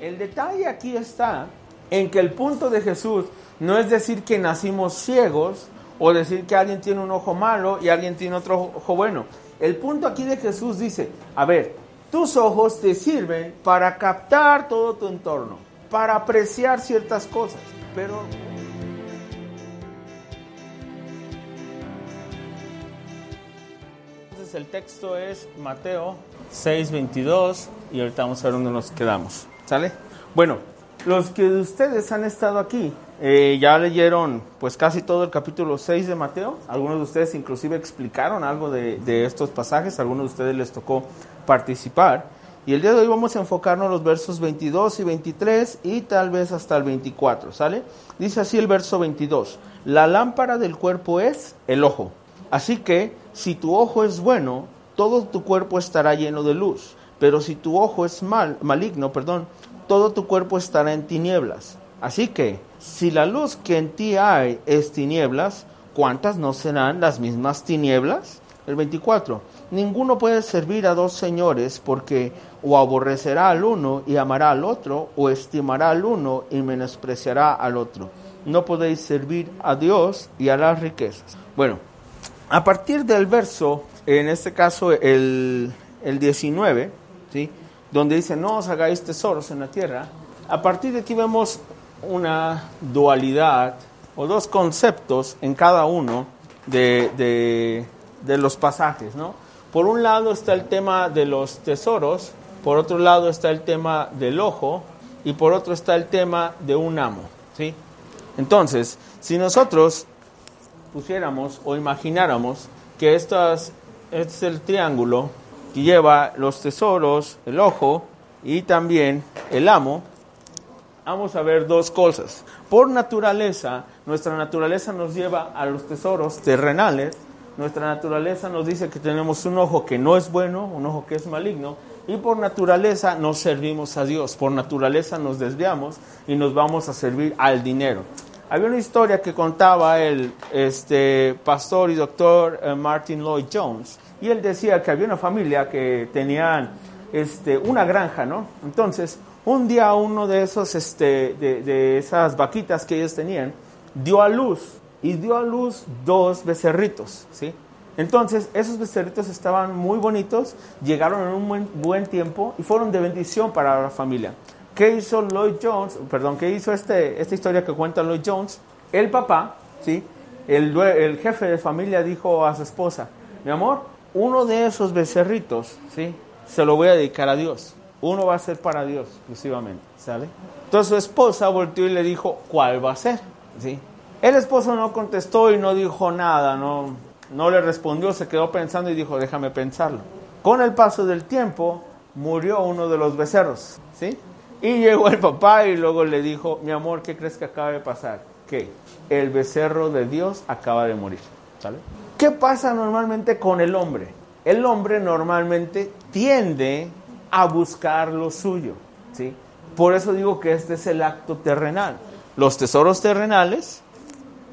El detalle aquí está en que el punto de Jesús no es decir que nacimos ciegos o decir que alguien tiene un ojo malo y alguien tiene otro ojo bueno. El punto aquí de Jesús dice, a ver, tus ojos te sirven para captar todo tu entorno, para apreciar ciertas cosas, pero Entonces el texto es Mateo 6:22 y ahorita vamos a ver dónde nos quedamos. ¿Sale? Bueno, los que de ustedes han estado aquí eh, ya leyeron pues casi todo el capítulo 6 de Mateo. Algunos de ustedes inclusive explicaron algo de, estos pasajes. algunos de ustedes les tocó participar. Y el día de hoy vamos a enfocarnos en los versos 22 y 23 y tal vez hasta el 24, ¿sale? Dice así el verso 22. La lámpara del cuerpo es el ojo. Así que si tu ojo es bueno, todo tu cuerpo estará lleno de luz. Pero si tu ojo es mal, maligno, perdón, todo tu cuerpo estará en tinieblas. Así que, si la luz que en ti hay es tinieblas, ¿cuántas no serán las mismas tinieblas? El 24. Ninguno puede servir a dos señores porque o aborrecerá al uno y amará al otro, o estimará al uno y menospreciará al otro. No podéis servir a Dios y a las riquezas. Bueno, a partir del verso, en este caso el, el 19, donde dice, no os hagáis tesoros en la tierra, a partir de aquí vemos una dualidad o dos conceptos en cada uno de, de, los pasajes, ¿no? Por un lado está el tema de los tesoros, por otro lado está el tema del ojo y por otro está el tema de un amo, ¿sí? Entonces, si nosotros pusiéramos o imagináramos que esto es, este es el triángulo que lleva los tesoros, el ojo y también el amo, vamos a ver dos cosas. Por naturaleza, nuestra naturaleza nos lleva a los tesoros terrenales. Nuestra naturaleza nos dice que tenemos un ojo que no es bueno, un ojo que es maligno, y por naturaleza nos servimos a Dios. Por naturaleza nos desviamos y nos vamos a servir al dinero. Había una historia que contaba el este, pastor y doctor eh, Martin Lloyd Jones, y él decía que había una familia que tenían este, una granja, ¿no? Entonces, un día uno de esos, este, de, esas vaquitas que ellos tenían, dio a luz y dio a luz dos becerritos, ¿sí? Entonces, esos becerritos estaban muy bonitos, llegaron en un buen, buen, tiempo y fueron de bendición para la familia. ¿Qué hizo Lloyd Jones? Perdón, ¿qué hizo este, esta historia que cuenta Lloyd Jones? El papá, ¿sí? El, el jefe de familia dijo a su esposa, mi amor, uno de esos becerritos, ¿sí? Se lo voy a dedicar a Dios uno va a ser para Dios exclusivamente, ¿sale? Entonces su esposa volteó y le dijo, ¿cuál va a ser? ¿Sí? El esposo no contestó y no dijo nada, no, no le respondió, se quedó pensando y dijo, déjame pensarlo. Con el paso del tiempo, murió uno de los becerros, ¿sí? Y llegó el papá y luego le dijo, mi amor, ¿qué crees que acaba de pasar? Que el becerro de Dios acaba de morir, ¿sale? ¿Qué pasa normalmente con el hombre? El hombre normalmente tiende a buscar lo suyo. ¿sí? Por eso digo que este es el acto terrenal. Los tesoros terrenales,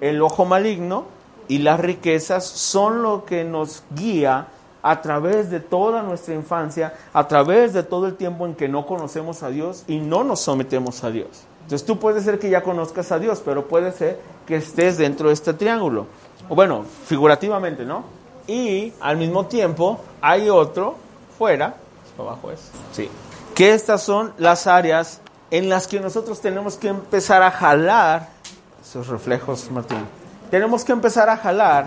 el ojo maligno y las riquezas son lo que nos guía a través de toda nuestra infancia, a través de todo el tiempo en que no conocemos a Dios y no nos sometemos a Dios. Entonces tú puedes ser que ya conozcas a Dios, pero puede ser que estés dentro de este triángulo. Bueno, figurativamente, ¿no? Y al mismo tiempo hay otro fuera abajo es. Sí. Que estas son las áreas en las que nosotros tenemos que empezar a jalar esos reflejos, Martín. Tenemos que empezar a jalar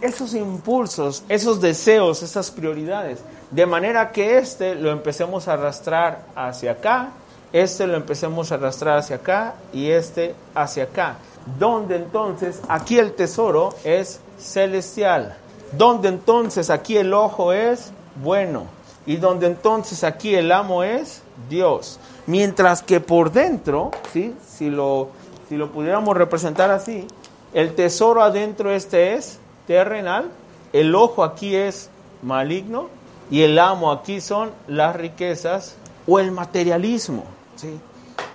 esos impulsos, esos deseos, esas prioridades, de manera que este lo empecemos a arrastrar hacia acá, este lo empecemos a arrastrar hacia acá y este hacia acá. Donde entonces aquí el tesoro es celestial, donde entonces aquí el ojo es bueno y donde entonces aquí el amo es Dios. Mientras que por dentro, ¿sí? si, lo, si lo pudiéramos representar así, el tesoro adentro este es terrenal, el ojo aquí es maligno y el amo aquí son las riquezas o el materialismo. ¿sí?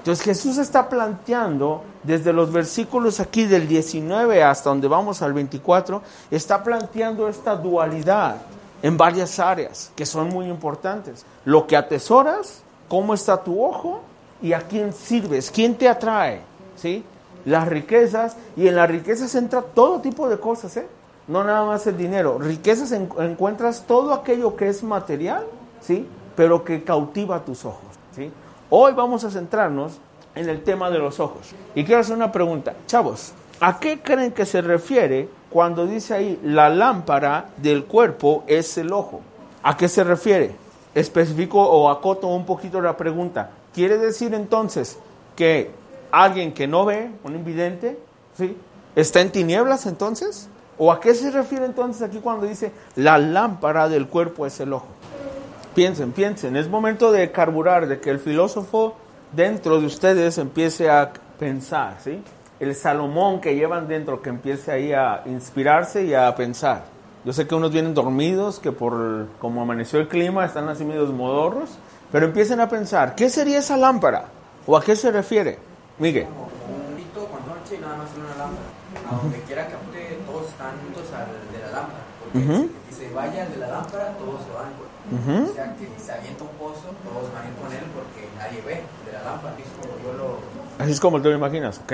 Entonces Jesús está planteando desde los versículos aquí del 19 hasta donde vamos al 24, está planteando esta dualidad en varias áreas que son muy importantes. Lo que atesoras, cómo está tu ojo y a quién sirves, quién te atrae, ¿sí? Las riquezas, y en las riquezas entra todo tipo de cosas, ¿eh? No nada más el dinero. Riquezas encuentras todo aquello que es material, ¿sí? Pero que cautiva tus ojos, ¿sí? Hoy vamos a centrarnos en el tema de los ojos. Y quiero hacer una pregunta. Chavos, ¿a qué creen que se refiere cuando dice ahí la lámpara del cuerpo es el ojo? ¿A qué se refiere? Especifico o acoto un poquito la pregunta. ¿Quiere decir entonces que alguien que no ve, un invidente, ¿sí? ¿está en tinieblas entonces? ¿O a qué se refiere entonces aquí cuando dice la lámpara del cuerpo es el ojo? Piensen, piensen, es momento de carburar, de que el filósofo dentro de ustedes empiece a pensar, ¿sí? El Salomón que llevan dentro, que empiece ahí a inspirarse y a pensar. Yo sé que unos vienen dormidos, que por como amaneció el clima están así medio modorros, pero empiecen a pensar, ¿qué sería esa lámpara? ¿O a qué se refiere? Miguel. Un pito con noche y nada más una lámpara. A donde quiera que apunte, todos están juntos al de la lámpara. Porque si se vaya al de la lámpara, todos se van. O sea, que se avienta un pozo, todos van a ir con él porque nadie ve de la lámpara. Así es como yo lo... Así es como tú lo imaginas, ¿ok?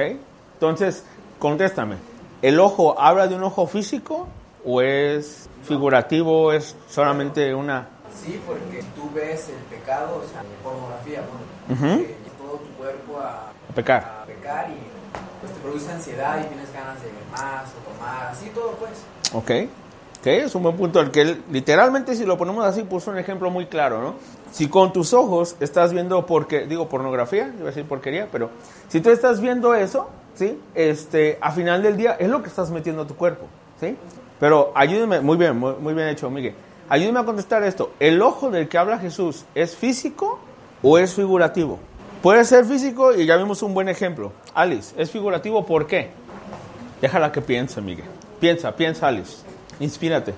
Entonces, contéstame. ¿El ojo habla de un ojo físico o es figurativo, es solamente una... Sí, porque tú ves el pecado, o sea, pornografía, bueno, todo tu cuerpo a, pecar. a pecar y pues te produce ansiedad y tienes ganas de más o tomar, así todo pues. Ok. Ok, es un buen punto. El que él, literalmente, si lo ponemos así, puso un ejemplo muy claro, ¿no? Si con tus ojos estás viendo, porque, digo pornografía, iba a decir porquería, pero si tú estás viendo eso, ¿sí? Este, a final del día es lo que estás metiendo a tu cuerpo, ¿sí? Pero ayúdeme, muy bien, muy, bien hecho, Miguel. Ayúdeme a contestar esto. ¿El ojo del que habla Jesús es físico o es figurativo? Puede ser físico y ya vimos un buen ejemplo. Alice, ¿es figurativo por qué? Déjala que piense, Miguel. Piensa, piensa, Alice. Inspírate.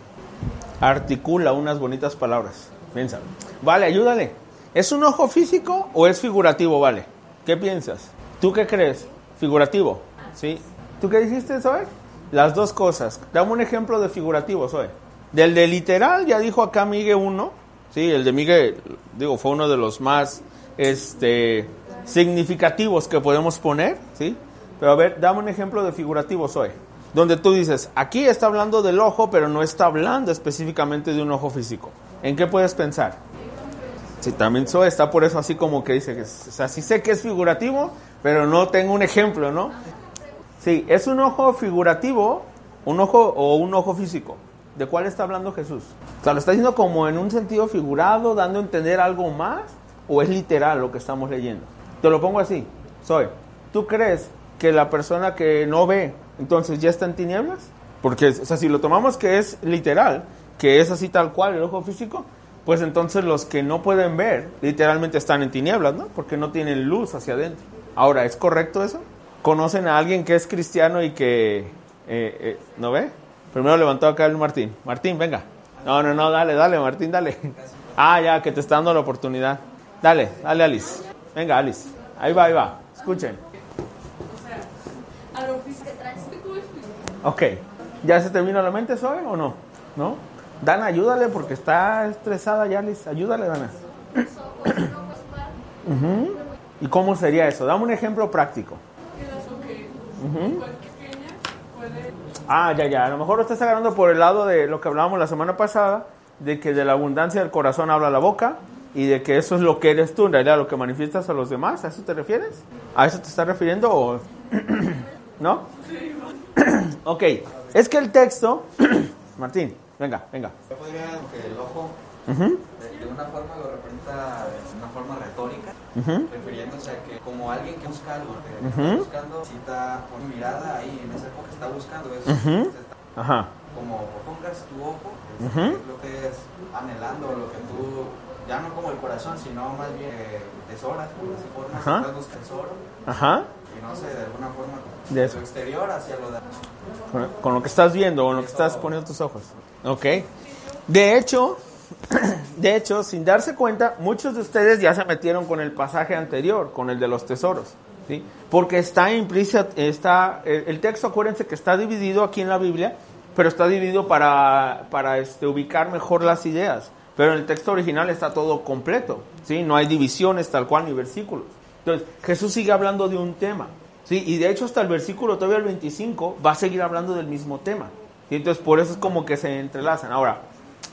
Articula unas bonitas palabras. Piensa. Vale, ayúdale. ¿Es un ojo físico o es figurativo, vale? ¿Qué piensas? ¿Tú qué crees? ¿Figurativo? ¿Sí? ¿Tú qué dijiste, Zoe? Las dos cosas. Dame un ejemplo de figurativo, Zoe. Del de literal, ya dijo acá Miguel uno. Sí, el de Miguel, digo, fue uno de los más este, significativos que podemos poner, ¿sí? Pero a ver, dame un ejemplo de figurativo, Zoe. Donde tú dices, aquí está hablando del ojo, pero no está hablando específicamente de un ojo físico. ¿En qué puedes pensar? Sí, también Zoe está por eso así como que dice que, o sea, sí sé que es figurativo, pero no tengo un ejemplo, ¿no? Sí, es un ojo figurativo, un ojo o un ojo físico. ¿De cuál está hablando Jesús? O sea, ¿lo está diciendo como en un sentido figurado, dando a entender algo más? ¿O es literal lo que estamos leyendo? Te lo pongo así. Soy, ¿tú crees que la persona que no ve, entonces ya está en tinieblas? Porque, o sea, si lo tomamos que es literal, que es así tal cual el ojo físico, pues entonces los que no pueden ver literalmente están en tinieblas, ¿no? Porque no tienen luz hacia adentro. Ahora, ¿es correcto eso? conocen a alguien que es cristiano y que eh, eh, no ve. Primero levantó acá el Martín. Martín, venga. No, no, no, dale, dale, Martín, dale. Ah, ya, que te está dando la oportunidad. Dale, dale, Alice. Venga, Alice. Ahí va, ahí va. Escuchen. Ok. ¿Ya se termina la mente, Zoe, o no? ¿No? Dana, ayúdale porque está estresada ya, Alice. Ayúdale, Dana. ¿Y cómo sería eso? Dame un ejemplo práctico. Ah, ya, ya. A lo mejor lo estás agarrando por el lado de lo que hablábamos la semana pasada, de que de la abundancia del corazón habla la boca y de que eso es lo que eres tú, en realidad lo que manifiestas a los demás. ¿A eso te refieres? ¿A eso te estás refiriendo o no? ok. Es que el texto, Martín, venga, venga. Yo podría que el ojo de, una forma lo representa de una forma retórica, refiriéndose a que como alguien que busca algo, que está buscando, cita con mirada ahí en esa época está buscando eso. Ajá. Como pongas tu ojo, es lo que es anhelando, lo que tú, ya no como el corazón, sino más bien tesoras, por así forma, estás buscando tesoro. Ajá. Y no sé, de alguna forma, de eso. exterior hacia lo de... Con, con lo que estás viendo, con lo que estás poniendo tus ojos. Ok. De hecho, de hecho, sin darse cuenta, muchos de ustedes ya se metieron con el pasaje anterior, con el de los tesoros, ¿sí? Porque está implícito, está, el, texto, acuérdense que está dividido aquí en la Biblia, pero está dividido para, para este, ubicar mejor las ideas. Pero en el texto original está todo completo, ¿sí? No hay divisiones tal cual ni versículos. Entonces, Jesús sigue hablando de un tema. ¿sí? Y de hecho hasta el versículo todavía el 25 va a seguir hablando del mismo tema. Y entonces por eso es como que se entrelazan. Ahora,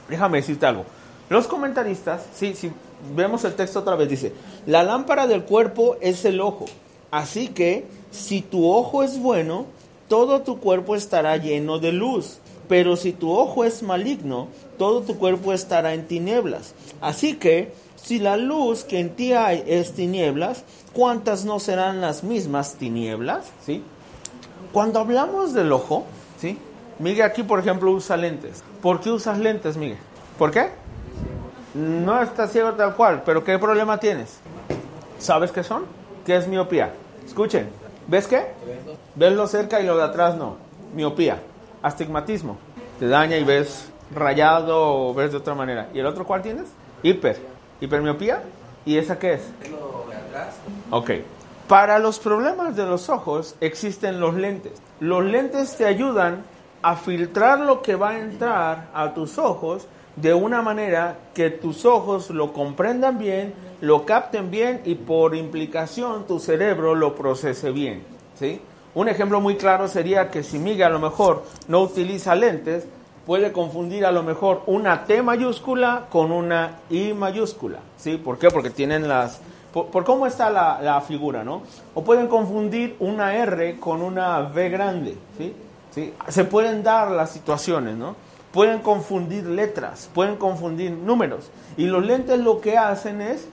déjame decirte algo. Los comentaristas, sí, si vemos el texto otra vez, dice, la lámpara del cuerpo es el ojo. Así que si tu ojo es bueno, todo tu cuerpo estará lleno de luz. Pero si tu ojo es maligno, todo tu cuerpo estará en tinieblas. Así que si la luz que en ti hay es tinieblas, ¿cuántas no serán las mismas tinieblas? ¿Sí? Cuando hablamos del ojo, ¿sí? Miguel aquí, por ejemplo, usa lentes. ¿Por qué usas lentes, Miguel? ¿Por qué? No estás ciego tal cual, pero ¿qué problema tienes? ¿Sabes qué son? ¿Qué es miopía? Escuchen, ¿ves qué? Ves lo cerca y lo de atrás no. Miopía. Astigmatismo. Te daña y ves rayado o ves de otra manera. ¿Y el otro cuál tienes? Hiper. Hipermiopía. ¿Y esa qué es? Lo de atrás. Ok. Para los problemas de los ojos existen los lentes. Los lentes te ayudan a filtrar lo que va a entrar a tus ojos de una manera que tus ojos lo comprendan bien, lo capten bien y por implicación tu cerebro lo procese bien. ¿sí? Un ejemplo muy claro sería que si Miguel a lo mejor no utiliza lentes, puede confundir a lo mejor una T mayúscula con una I mayúscula. ¿sí? ¿Por qué? Porque tienen las... Por, cómo está la, la, figura, ¿no? O pueden confundir una R con una V grande, ¿sí? ¿sí? Se pueden dar las situaciones, ¿no? Pueden confundir letras, pueden confundir números. Y los lentes lo que hacen es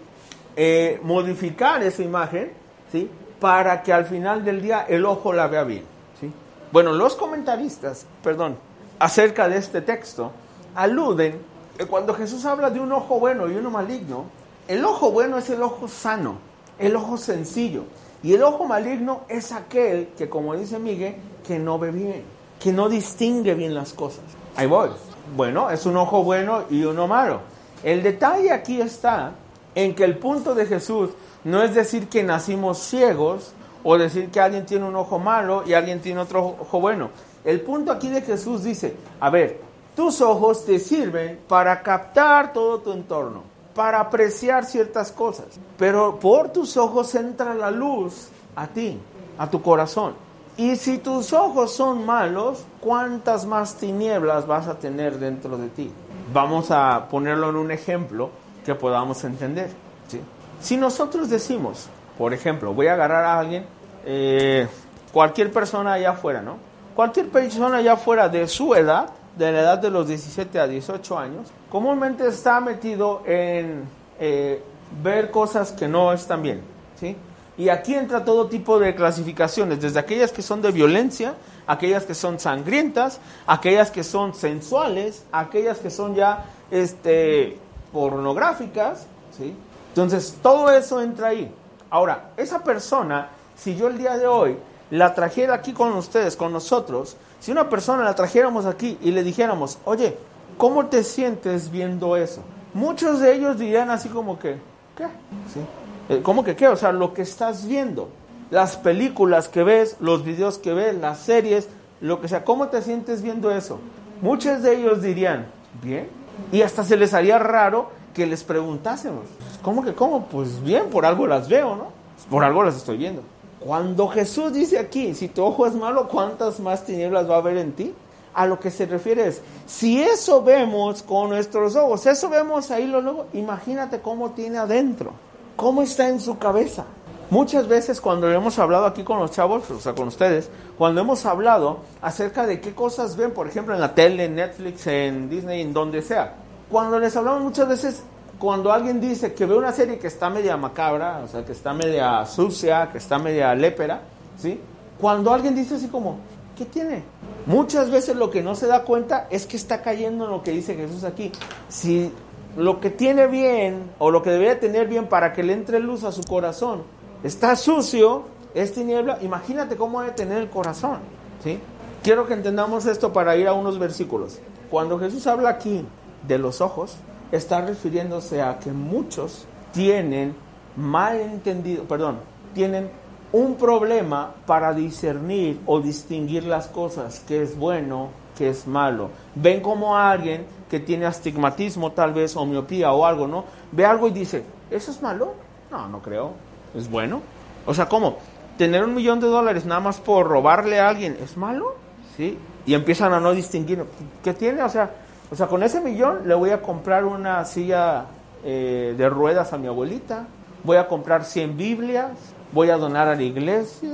eh, modificar esa imagen, ¿sí? Para que al final del día el ojo la vea bien, ¿sí? Bueno, los comentaristas, perdón, acerca de este texto, aluden que cuando Jesús habla de un ojo bueno y uno maligno, el ojo bueno es el ojo sano, el ojo sencillo. Y el ojo maligno es aquel que, como dice Miguel, que no ve bien, que no distingue bien las cosas. Ahí voy. Bueno, es un ojo bueno y uno malo. El detalle aquí está en que el punto de Jesús no es decir que nacimos ciegos o decir que alguien tiene un ojo malo y alguien tiene otro ojo bueno. El punto aquí de Jesús dice, a ver, tus ojos te sirven para captar todo tu entorno, para apreciar ciertas cosas, pero por tus ojos entra la luz a ti, a tu corazón. Y si tus ojos son malos, ¿cuántas más tinieblas vas a tener dentro de ti? Vamos a ponerlo en un ejemplo que podamos entender. ¿sí? Si nosotros decimos, por ejemplo, voy a agarrar a alguien, eh, cualquier persona allá afuera, ¿no? Cualquier persona allá afuera de su edad, de la edad de los 17 a 18 años, comúnmente está metido en eh, ver cosas que no están bien, ¿sí? Y aquí entra todo tipo de clasificaciones, desde aquellas que son de violencia, aquellas que son sangrientas, aquellas que son sensuales, aquellas que son ya este, pornográficas, ¿sí? Entonces, todo eso entra ahí. Ahora, esa persona, si yo el día de hoy la trajera aquí con ustedes, con nosotros, si una persona la trajéramos aquí y le dijéramos, oye, ¿cómo te sientes viendo eso? Muchos de ellos dirían así como que, ¿qué? ¿Sí? ¿Cómo que qué? O sea, lo que estás viendo, las películas que ves, los videos que ves, las series, lo que sea, ¿cómo te sientes viendo eso? Muchos de ellos dirían, bien, y hasta se les haría raro que les preguntásemos, ¿cómo que cómo? Pues bien, por algo las veo, ¿no? Por algo las estoy viendo. Cuando Jesús dice aquí, si tu ojo es malo, ¿cuántas más tinieblas va a haber en ti? A lo que se refiere es, si eso vemos con nuestros ojos, eso vemos ahí luego, imagínate cómo tiene adentro, cómo está en su cabeza. Muchas veces cuando hemos hablado aquí con los chavos, o sea, con ustedes, cuando hemos hablado acerca de qué cosas ven, por ejemplo, en la tele, en Netflix, en Disney, en donde sea, cuando les hablamos muchas veces, cuando alguien dice que ve una serie que está media macabra, o sea, que está media sucia, que está media lépera, ¿sí? Cuando alguien dice así como, ¿qué tiene? Muchas veces lo que no se da cuenta es que está cayendo en lo que dice Jesús aquí. Si lo que tiene bien o lo que debería tener bien para que le entre luz a su corazón está sucio, es tiniebla, imagínate cómo debe tener el corazón, ¿sí? Quiero que entendamos esto para ir a unos versículos. Cuando Jesús habla aquí de los ojos, está refiriéndose a que muchos tienen mal entendido, perdón, tienen un problema para discernir o distinguir las cosas, que es bueno, que es malo. Ven como alguien que tiene astigmatismo tal vez o miopía o algo, ¿no? Ve algo y dice, ¿eso es malo? No, no creo. ¿Es bueno? O sea, ¿cómo? ¿Tener un millón de dólares nada más por robarle a alguien es malo? ¿Sí? Y empiezan a no distinguir. ¿Qué tiene? O sea, o sea, con ese millón le voy a comprar una silla eh, de ruedas a mi abuelita, voy a comprar 100 Biblias, voy a donar a la iglesia.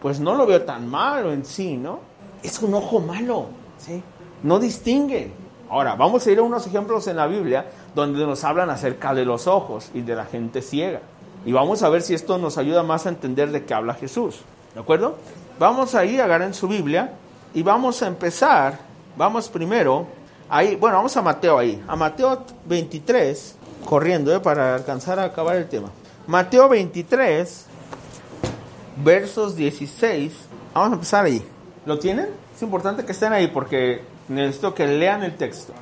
Pues no lo veo tan malo en sí, ¿no? Es un ojo malo, ¿sí? No distingue. Ahora, vamos a ir a unos ejemplos en la Biblia donde nos hablan acerca de los ojos y de la gente ciega. Y vamos a ver si esto nos ayuda más a entender de qué habla Jesús. ¿De acuerdo? Vamos ahí, agarren su Biblia y vamos a empezar. Vamos primero, ahí, bueno, vamos a Mateo ahí. A Mateo 23, corriendo, ¿eh? para alcanzar a acabar el tema. Mateo 23, versos 16. Vamos a empezar ahí. ¿Lo tienen? Es importante que estén ahí porque necesito que lean el texto.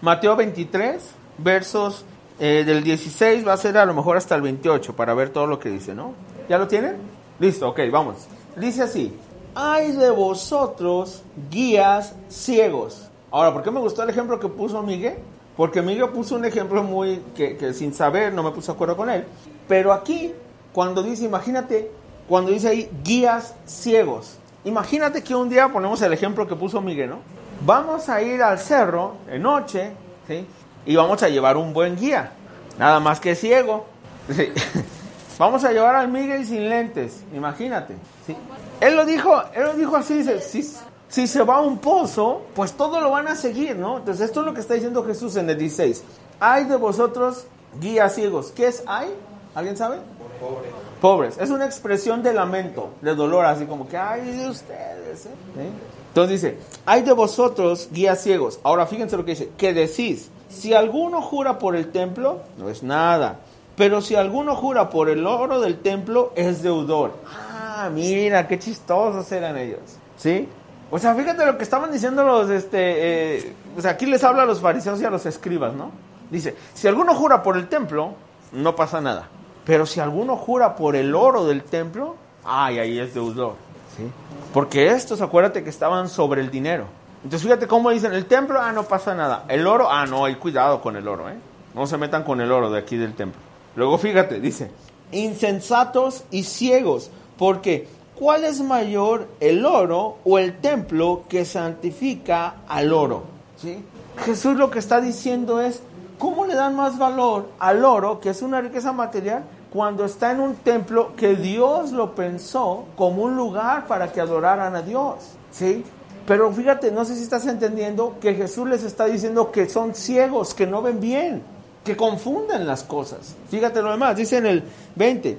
Mateo 23, versos eh, del 16 va a ser a lo mejor hasta el 28 para ver todo lo que dice, ¿no? ¿Ya lo tienen? Listo, ok, vamos. Dice así, hay de vosotros guías ciegos. Ahora, ¿por qué me gustó el ejemplo que puso Miguel? Porque Miguel puso un ejemplo muy que, sin saber no me puse de acuerdo con él. Pero aquí, cuando dice, imagínate, cuando dice ahí guías ciegos. Imagínate que un día ponemos el ejemplo que puso Miguel, ¿no? Vamos a ir al cerro de noche, ¿sí? Y vamos a llevar un buen guía, nada más que ciego. ¿sí? Vamos a llevar al Miguel sin lentes, imagínate. ¿sí? Él lo dijo, él lo dijo así, dice, si, si se va a un pozo, pues todo lo van a seguir, ¿no? Entonces esto es lo que está diciendo Jesús en el 16. Hay de vosotros guías ciegos. ¿Qué es hay? ¿Alguien sabe? Pobres. Es una expresión de lamento, de dolor, así como que, ay de ustedes. ¿eh? Entonces dice, hay de vosotros guías ciegos. Ahora fíjense lo que dice, que decís, si alguno jura por el templo, no es nada. Pero si alguno jura por el oro del templo, es deudor. Ah, mira, qué chistosos eran ellos. ¿Sí? O sea, fíjate lo que estaban diciendo los, este, eh, o sea, aquí les habla a los fariseos y a los escribas, ¿no? Dice, si alguno jura por el templo, no pasa nada. Pero si alguno jura por el oro del templo, ay, ahí es deudor. ¿Sí? Porque estos, acuérdate que estaban sobre el dinero. Entonces fíjate cómo dicen, el templo, ah, no pasa nada. El oro, ah, no, hay cuidado con el oro, ¿eh? No se metan con el oro de aquí del templo. Luego fíjate, dice, insensatos y ciegos, porque ¿cuál es mayor, el oro o el templo que santifica al oro? ¿Sí? Jesús lo que está diciendo es, ¿cómo le dan más valor al oro, que es una riqueza material, cuando está en un templo que Dios lo pensó como un lugar para que adoraran a Dios? ¿Sí? Pero fíjate, no sé si estás entendiendo que Jesús les está diciendo que son ciegos, que no ven bien, que confunden las cosas. Fíjate lo demás, dice en el 20,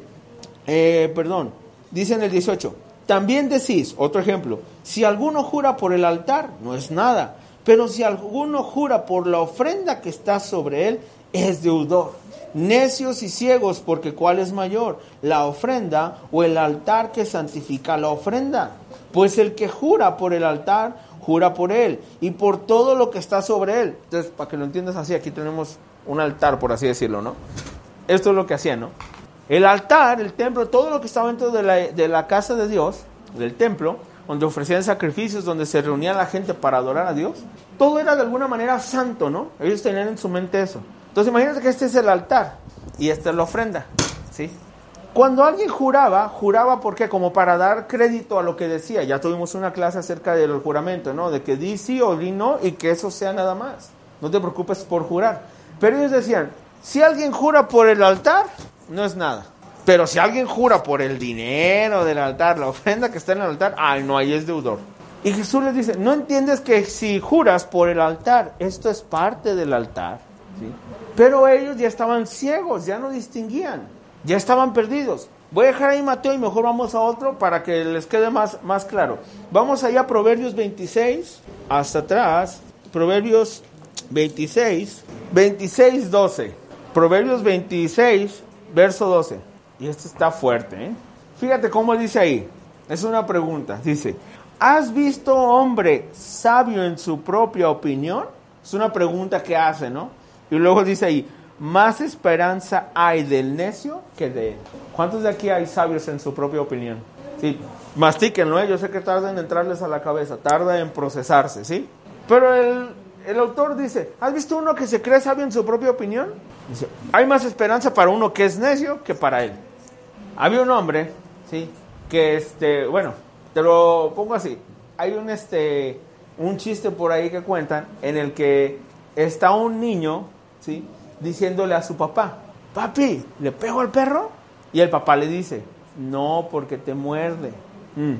eh, perdón, dice en el 18, también decís, otro ejemplo, si alguno jura por el altar, no es nada, pero si alguno jura por la ofrenda que está sobre él, es deudor. Necios y ciegos, porque ¿cuál es mayor? ¿La ofrenda o el altar que santifica la ofrenda? Pues el que jura por el altar, jura por él y por todo lo que está sobre él. Entonces, para que lo entiendas así, aquí tenemos un altar, por así decirlo, ¿no? Esto es lo que hacían, ¿no? El altar, el templo, todo lo que estaba dentro de la, de la casa de Dios, del templo, donde ofrecían sacrificios, donde se reunía la gente para adorar a Dios, todo era de alguna manera santo, ¿no? Ellos tenían en su mente eso. Entonces imagínate que este es el altar y esta es la ofrenda, ¿sí? Cuando alguien juraba, juraba porque como para dar crédito a lo que decía. Ya tuvimos una clase acerca del juramento, ¿no? De que di sí o di no y que eso sea nada más. No te preocupes por jurar. Pero ellos decían, si alguien jura por el altar, no es nada. Pero si alguien jura por el dinero del altar, la ofrenda que está en el altar, ay, no, ahí es deudor. Y Jesús les dice, ¿no entiendes que si juras por el altar, esto es parte del altar? ¿Sí? Pero ellos ya estaban ciegos, ya no distinguían, ya estaban perdidos. Voy a dejar ahí Mateo y mejor vamos a otro para que les quede más, más claro. Vamos allá a Proverbios 26, hasta atrás, Proverbios 26, 26, 12. Proverbios 26, verso 12. Y esto está fuerte, ¿eh? Fíjate cómo dice ahí. Es una pregunta. Dice, ¿has visto hombre sabio en su propia opinión? Es una pregunta que hace, ¿no? Y luego dice ahí, más esperanza hay del necio que de él. ¿Cuántos de aquí hay sabios en su propia opinión? Sí, mastíquenlo, ¿eh? yo sé que tarda en entrarles a la cabeza, tarda en procesarse, ¿sí? Pero el, el autor dice, ¿has visto uno que se cree sabio en su propia opinión? Dice, hay más esperanza para uno que es necio que para él. Había un hombre, ¿sí? Que este, bueno, te lo pongo así. Hay un este un chiste por ahí que cuentan en el que está un niño, ¿sí? Diciéndole a su papá, papi, ¿le pego al perro? Y el papá le dice, no, porque te muerde. Mm.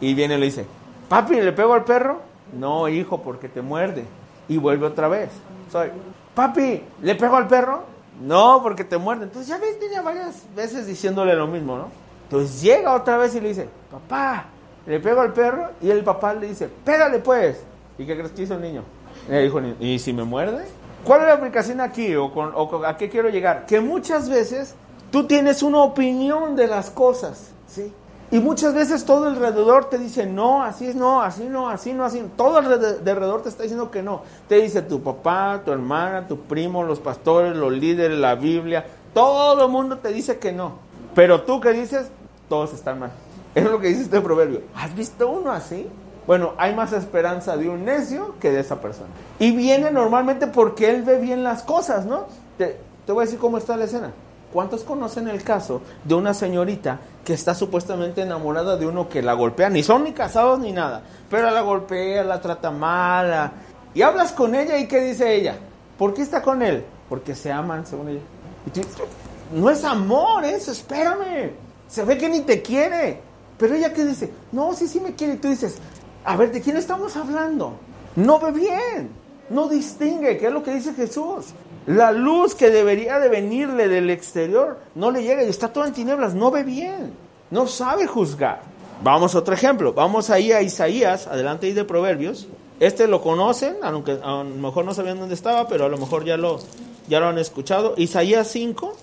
Y viene y le dice, papi, ¿le pego al perro? No, hijo, porque te muerde. Y vuelve otra vez. Soy, papi, ¿le pego al perro? No, porque te muerde. Entonces ya ves, tenía varias veces diciéndole lo mismo, ¿no? Entonces llega otra vez y le dice, papá, le pego al perro. Y el papá le dice, pégale pues. ¿Y qué crees que hizo el niño? Le dijo, ¿y si me muerde? ¿Cuál es la aplicación aquí o, con, o a qué quiero llegar? Que muchas veces tú tienes una opinión de las cosas, ¿sí? Y muchas veces todo alrededor te dice, no, así no, así no, así no, así. Todo alrededor te está diciendo que no. Te dice tu papá, tu hermana, tu primo, los pastores, los líderes, la Biblia. Todo el mundo te dice que no. Pero tú que dices, todos están mal. Es lo que dice este proverbio. ¿Has visto uno así? Bueno, hay más esperanza de un necio que de esa persona. Y viene normalmente porque él ve bien las cosas, ¿no? Te, te voy a decir cómo está la escena. ¿Cuántos conocen el caso de una señorita que está supuestamente enamorada de uno que la golpea? Ni son ni casados ni nada, pero la golpea, la trata mala. Y hablas con ella y ¿qué dice ella? ¿Por qué está con él? Porque se aman, según ella. no es amor eso, espérame. Se ve que ni te quiere. Pero ella qué dice, no, sí, sí me quiere. Y tú dices, a ver, ¿de quién estamos hablando? No ve bien, no distingue, ¿qué es lo que dice Jesús? La luz que debería de venirle del exterior no le llega y está todo en tinieblas, no ve bien, no sabe juzgar. Vamos a otro ejemplo, vamos ahí a Isaías, adelante ahí de Proverbios. Este lo conocen, aunque a lo mejor no sabían dónde estaba, pero a lo mejor ya lo, ya lo han escuchado. Isaías 5,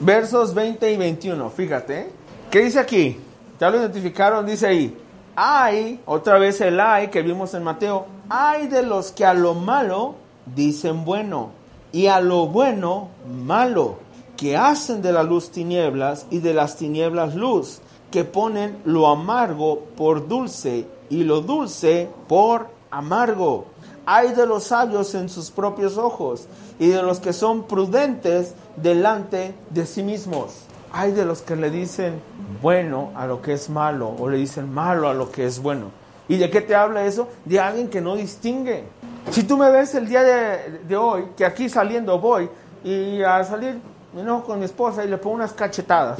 versos 20 y 21, fíjate. ¿Qué dice aquí? Ya lo identificaron, dice ahí. Hay, otra vez el hay que vimos en Mateo, hay de los que a lo malo dicen bueno, y a lo bueno malo, que hacen de la luz tinieblas y de las tinieblas luz, que ponen lo amargo por dulce y lo dulce por amargo. Hay de los sabios en sus propios ojos y de los que son prudentes delante de sí mismos. Hay de los que le dicen bueno a lo que es malo o le dicen malo a lo que es bueno. ¿Y de qué te habla eso? De alguien que no distingue. Si tú me ves el día de, hoy, que aquí saliendo voy y al salir me enojo con mi esposa y le pongo unas cachetadas,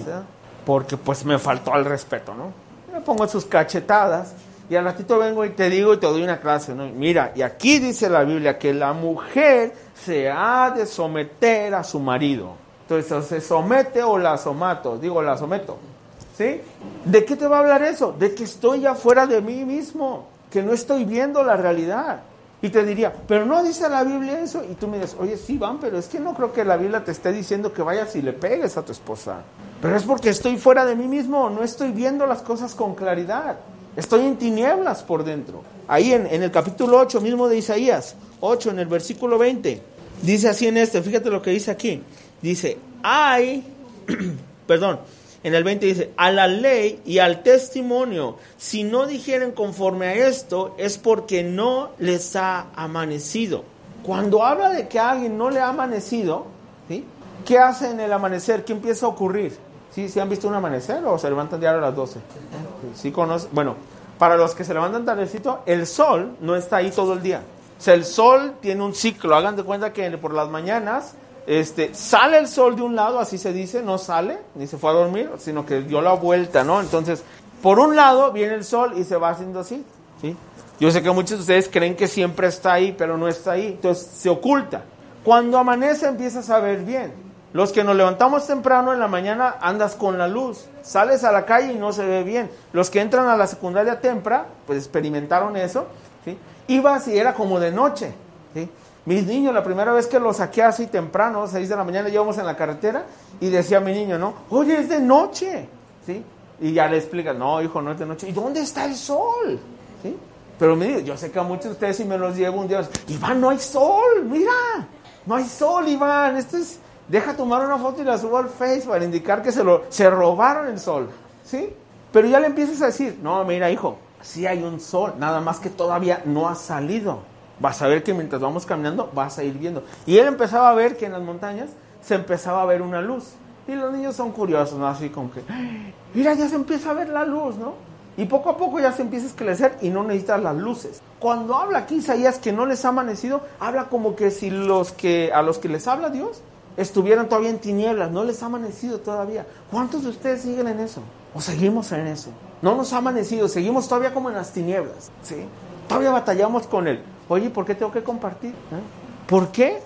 porque pues me faltó al respeto, ¿no? Le pongo sus cachetadas y al ratito vengo y te digo y te doy una clase, ¿no? Mira, y aquí dice la Biblia que la mujer se ha de someter a su marido. Entonces, se somete o la somato, digo, la someto. ¿Sí? ¿De qué te va a hablar eso? De que estoy ya fuera de mí mismo, que no estoy viendo la realidad. Y te diría, pero no dice la Biblia eso. Y tú me dices, oye, sí, van, pero es que no creo que la Biblia te esté diciendo que vayas y le pegues a tu esposa. Pero es porque estoy fuera de mí mismo, no estoy viendo las cosas con claridad. Estoy en tinieblas por dentro. Ahí en, el capítulo 8 mismo de Isaías, 8 en el versículo 20, dice así en este, fíjate lo que dice aquí. Dice, ay, perdón, en el 20 dice, a la ley y al testimonio, si no dijeren conforme a esto, es porque no les ha amanecido. Cuando habla de que a alguien no le ha amanecido, ¿sí? ¿qué hace en el amanecer? ¿Qué empieza a ocurrir? ¿Sí, ¿Sí han visto un amanecer o se levantan diario a las 12? ¿Sí conocen? Bueno, para los que se levantan tardecito, el sol no está ahí todo el día. O sea, el sol tiene un ciclo. Hagan de cuenta que por las mañanas este, sale el sol de un lado, así se dice, no sale, ni se fue a dormir, sino que dio la vuelta, ¿no? Entonces, por un lado viene el sol y se va haciendo así, ¿sí? Yo sé que muchos de ustedes creen que siempre está ahí, pero no está ahí, entonces se oculta. Cuando amanece empiezas a ver bien. Los que nos levantamos temprano en la mañana andas con la luz, sales a la calle y no se ve bien. Los que entran a la secundaria temprana, pues experimentaron eso, ¿sí? Ibas y era como de noche. Mis niños, la primera vez que los saqué así temprano, 6 de la mañana, íbamos en la carretera y decía mi niño, ¿no? Oye, es de noche, ¿sí? Y ya le explica, no, hijo, no es de noche. ¿Y dónde está el sol? ¿Sí? Pero me dice, yo sé que a muchos de ustedes si me los llevo un día, Iván, no hay sol, mira, no hay sol, Iván, esto es, deja tomar una foto y la subo al Face para indicar que se, lo, se robaron el sol, ¿sí? Pero ya le empiezas a decir, no, mira, hijo, sí hay un sol, nada más que todavía no ha salido vas a ver que mientras vamos caminando vas a ir viendo. Y él empezaba a ver que en las montañas se empezaba a ver una luz. Y los niños son curiosos, ¿no? Así como que, mira, ya se empieza a ver la luz, ¿no? Y poco a poco ya se empieza a esclarecer y no necesitas las luces. Cuando habla aquí Isaías que no les ha amanecido, habla como que si los que a los que les habla Dios estuvieran todavía en tinieblas, no les ha amanecido todavía. ¿Cuántos de ustedes siguen en eso? ¿O seguimos en eso? No nos ha amanecido, seguimos todavía como en las tinieblas, ¿sí? Todavía batallamos con él. Oye, ¿por qué tengo que compartir? ¿Eh? ¿Por qué?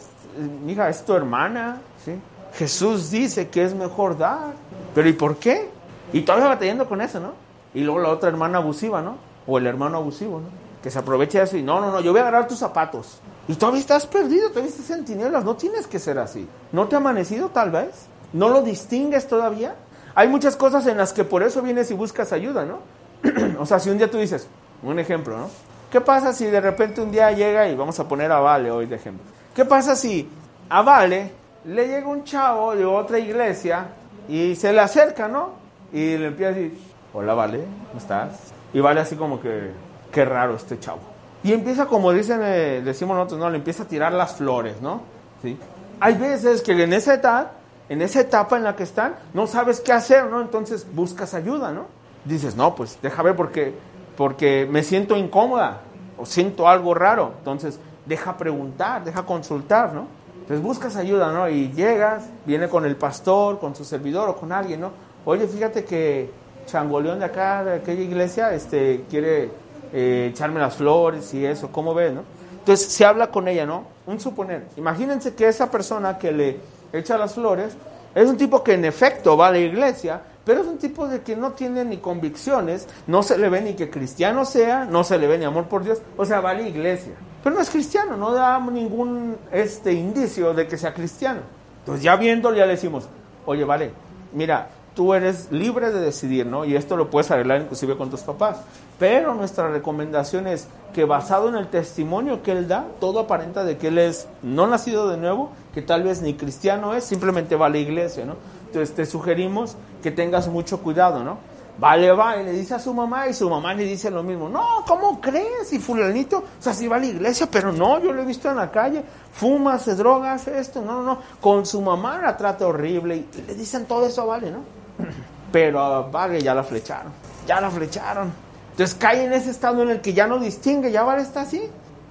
Mija, es tu hermana, ¿sí? Jesús dice que es mejor dar. Pero ¿y por qué? Y todavía batallando con eso, ¿no? Y luego la otra hermana abusiva, ¿no? O el hermano abusivo, ¿no? Que se aprovecha de eso y no, no, no, yo voy a agarrar tus zapatos. Y todavía estás perdido, todavía estás en tinieblas, no tienes que ser así. ¿No te ha amanecido tal vez? ¿No lo distingues todavía? Hay muchas cosas en las que por eso vienes y buscas ayuda, ¿no? o sea, si un día tú dices, un ejemplo, ¿no? ¿Qué pasa si de repente un día llega y vamos a poner a Vale hoy de ejemplo? ¿Qué pasa si a Vale le llega un chavo de otra iglesia y se le acerca, ¿no? Y le empieza a decir, hola Vale, ¿cómo estás? Y Vale así como que, qué raro este chavo. Y empieza, como dicen, eh, decimos nosotros, ¿no? Le empieza a tirar las flores, ¿no? ¿Sí? Hay veces que en esa edad, en esa etapa en la que están, no sabes qué hacer, ¿no? Entonces buscas ayuda, ¿no? Dices, no, pues deja ver porque, porque me siento incómoda o siento algo raro. Entonces, deja preguntar, deja consultar, ¿no? Entonces buscas ayuda, ¿no? Y llegas, viene con el pastor, con su servidor o con alguien, ¿no? Oye, fíjate que Changoleón de acá, de aquella iglesia, este, quiere eh, echarme las flores y eso, ¿cómo ves, no? Entonces se habla con ella, ¿no? Un suponer. Imagínense que esa persona que le echa las flores es un tipo que en efecto va a la iglesia, pero es un tipo de que no tiene ni convicciones, no se le ve ni que cristiano sea, no se le ve ni amor por Dios, o sea, va a la iglesia. Pero no es cristiano, no da ningún este indicio de que sea cristiano. Entonces ya viéndolo ya le decimos, oye, vale, mira, tú eres libre de decidir, ¿no? Y esto lo puedes arreglar inclusive con tus papás. Pero nuestra recomendación es que basado en el testimonio que él da, todo aparenta de que él es no nacido de nuevo, que tal vez ni cristiano es, simplemente va a la iglesia, ¿no? Te sugerimos que tengas mucho cuidado, ¿no? Vale, va, y le dice a su mamá y su mamá le dice lo mismo. No, ¿cómo crees? Y fulanito, o sea, sí va a la iglesia, pero no, yo lo he visto en la calle, fuma, se droga, hace esto, no, no, no. Con su mamá la trata horrible y le dicen todo eso Vale, ¿no? Pero a Vale ya la flecharon, ya la flecharon. Entonces cae en ese estado en el que ya no distingue, ya Vale está así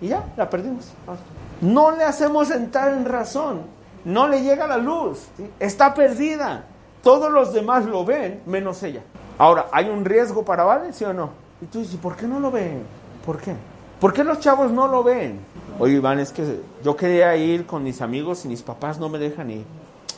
y ya, la perdimos. No le hacemos entrar en razón, no le llega la luz, está perdida. Todos los demás lo ven, menos ella. Ahora, ¿hay un riesgo para Vale, sí o no? Y tú dices, ¿por qué no lo ven? ¿Por qué? ¿Por qué los chavos no lo ven? Oye, Iván, es que yo quería ir con mis amigos y mis papás no me dejan ir.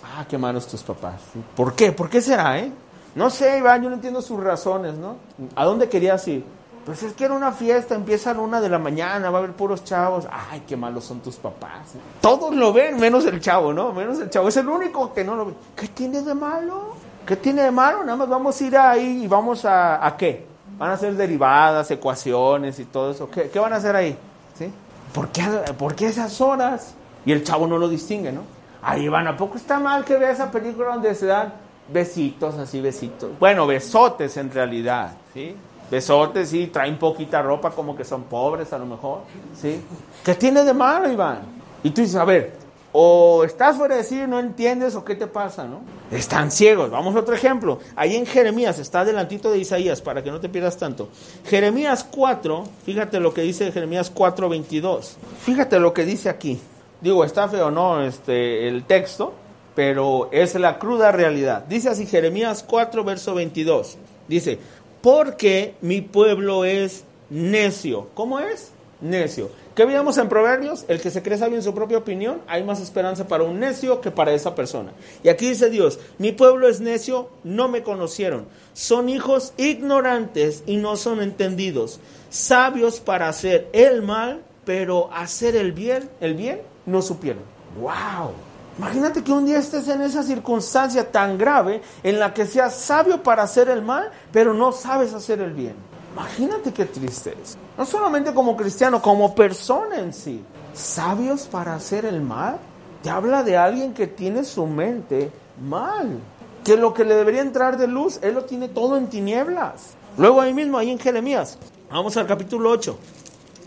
Ah, qué malos tus papás. ¿Por qué? ¿Por qué será, eh? No sé, Iván, yo no entiendo sus razones, ¿no? ¿A dónde querías ir? Pues es que era una fiesta, empieza a la una de la mañana, va a haber puros chavos. Ay, qué malos son tus papás. Todos lo ven, menos el chavo, ¿no? Menos el chavo. Es el único que no lo ve. ¿Qué tiene de malo? ¿Qué tiene de malo? Nada más vamos a ir ahí y vamos a, ¿a qué? Van a hacer derivadas, ecuaciones y todo eso. ¿Qué, qué van a hacer ahí? ¿Sí? ¿Por qué, ¿Por qué esas horas? Y el chavo no lo distingue, ¿no? Ahí van, ¿a poco está mal que vea esa película donde se dan besitos, así besitos? Bueno, besotes en realidad, ¿sí? Besotes, sí, traen poquita ropa, como que son pobres a lo mejor, ¿sí? ¿Qué tiene de malo, Iván? Y tú dices, a ver, o estás fuera de decir, no entiendes, o qué te pasa, ¿no? Están ciegos. Vamos a otro ejemplo. Ahí en Jeremías, está delantito de Isaías, para que no te pierdas tanto. Jeremías 4, fíjate lo que dice Jeremías 4, 22. Fíjate lo que dice aquí. Digo, está feo, ¿no? Este, el texto, pero es la cruda realidad. Dice así Jeremías 4, verso 22. Dice, porque mi pueblo es necio. ¿Cómo es? Necio. ¿Qué veíamos en Proverbios? El que se cree sabio en su propia opinión, hay más esperanza para un necio que para esa persona. Y aquí dice Dios, mi pueblo es necio, no me conocieron. Son hijos ignorantes y no son entendidos. Sabios para hacer el mal, pero hacer el bien, el bien, no supieron. ¡Wow! Imagínate que un día estés en esa circunstancia tan grave en la que seas sabio para hacer el mal, pero no sabes hacer el bien. Imagínate qué triste es. No solamente como cristiano, como persona en sí. Sabios para hacer el mal. Te habla de alguien que tiene su mente mal. Que lo que le debería entrar de luz, él lo tiene todo en tinieblas. Luego ahí mismo, ahí en Jeremías. Vamos al capítulo 8.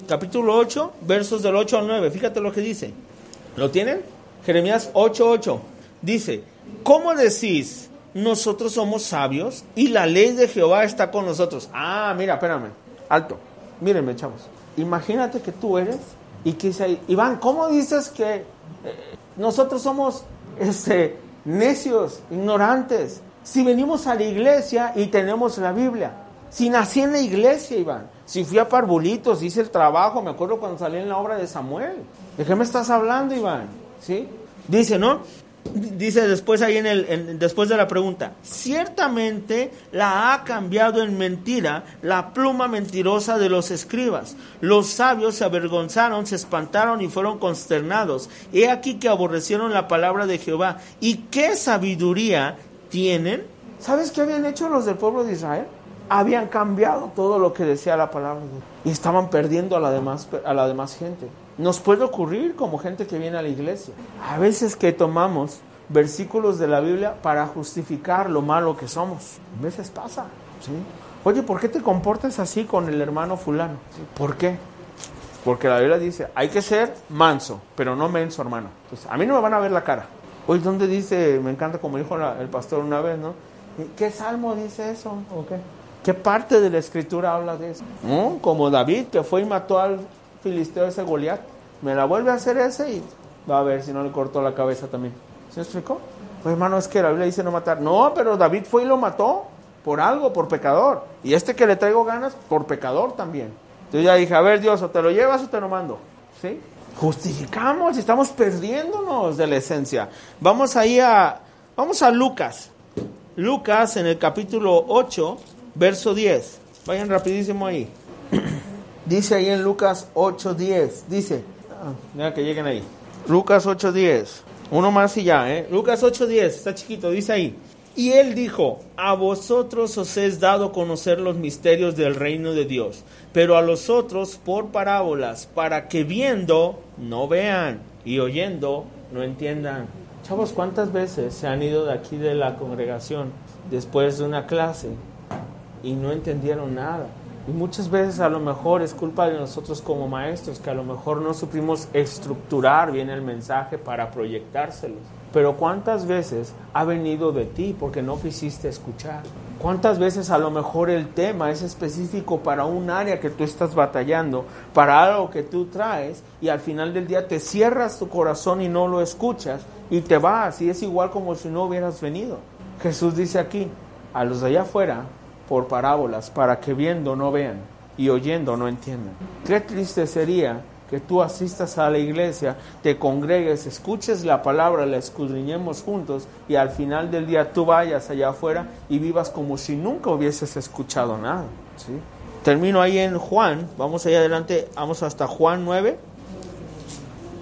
Capítulo 8, versos del 8 al 9. Fíjate lo que dice. ¿Lo tienen? Jeremías 8:8. Dice, ¿cómo decís? Nosotros somos sabios y la ley de Jehová está con nosotros. Ah, mira, espérame. Alto. Mírenme, chavos. Imagínate que tú eres y que dice Iván, ¿cómo dices que eh, nosotros somos este, necios, ignorantes? Si venimos a la iglesia y tenemos la Biblia. Si nací en la iglesia, Iván. Si fui a Parvulitos, hice el trabajo, me acuerdo cuando salí en la obra de Samuel. ¿De qué me estás hablando, Iván? ¿Sí? Dice, ¿no? Dice después ahí en el después de la pregunta, ciertamente la ha cambiado en mentira la pluma mentirosa de los escribas. Los sabios se avergonzaron, se espantaron y fueron consternados. He aquí que aborrecieron la palabra de Jehová. ¿Y qué sabiduría tienen? ¿Sabes qué habían hecho los del pueblo de Israel? Habían cambiado todo lo que decía la palabra y estaban perdiendo a la demás a la demás gente. Nos puede ocurrir como gente que viene a la iglesia. A veces que tomamos versículos de la Biblia para justificar lo malo que somos. A veces pasa. ¿sí? Oye, ¿por qué te comportas así con el hermano fulano? ¿Por qué? Porque la Biblia dice, hay que ser manso, pero no menso, hermano. A mí no me van a ver la cara. Oye, ¿dónde dice, me encanta como dijo el pastor una vez, ¿no? ¿Qué salmo dice eso? ¿Qué parte de la escritura habla de eso? Como David que fue y mató al filisteo ese Goliat. Me la vuelve a hacer ese y va a ver si no le cortó la cabeza también. ¿Se explicó? Pues hermano, es que la Biblia dice no matar. No, pero David fue y lo mató por algo, por pecador. Y este que le traigo ganas, por pecador también. Entonces ya dije, a ver Dios, o te lo llevas o te lo mando. ¿Sí? Justificamos, estamos perdiéndonos de la esencia. Vamos ahí a, vamos a Lucas. Lucas en el capítulo 8, verso 10. Vayan rapidísimo ahí. Dice ahí en Lucas 8:10, dice, ah, que lleguen ahí. Lucas 8:10. Uno más y ya, ¿eh? Lucas 8:10, está chiquito, dice ahí. Y él dijo, a vosotros os es dado conocer los misterios del reino de Dios, pero a los otros por parábolas, para que viendo no vean y oyendo no entiendan. Chavos, ¿cuántas veces se han ido de aquí de la congregación después de una clase y no entendieron nada? Y muchas veces a lo mejor es culpa de nosotros como maestros, que a lo mejor no supimos estructurar bien el mensaje para proyectárselos. Pero ¿cuántas veces ha venido de ti porque no quisiste escuchar? ¿Cuántas veces a lo mejor el tema es específico para un área que tú estás batallando, para algo que tú traes y al final del día te cierras tu corazón y no lo escuchas y te vas y es igual como si no hubieras venido? Jesús dice aquí, a los de allá afuera por parábolas para que viendo no vean y oyendo no entiendan. Qué triste sería que tú asistas a la iglesia, te congregues, escuches la palabra, la escudriñemos juntos y al final del día tú vayas allá afuera y vivas como si nunca hubieses escuchado nada. ¿sí? Termino ahí en Juan, vamos allá adelante, vamos hasta Juan 9,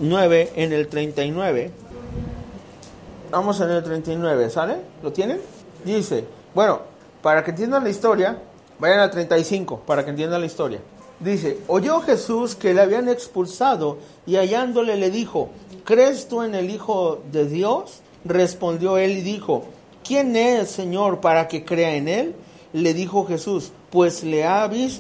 9 en el 39. Vamos en el 39, ¿sale? ¿Lo tienen? Dice, bueno, para que entiendan la historia, vayan al 35, para que entiendan la historia. Dice, oyó Jesús que le habían expulsado y hallándole le dijo, ¿crees tú en el Hijo de Dios? Respondió él y dijo, ¿quién es, Señor, para que crea en él? Le dijo Jesús, pues le,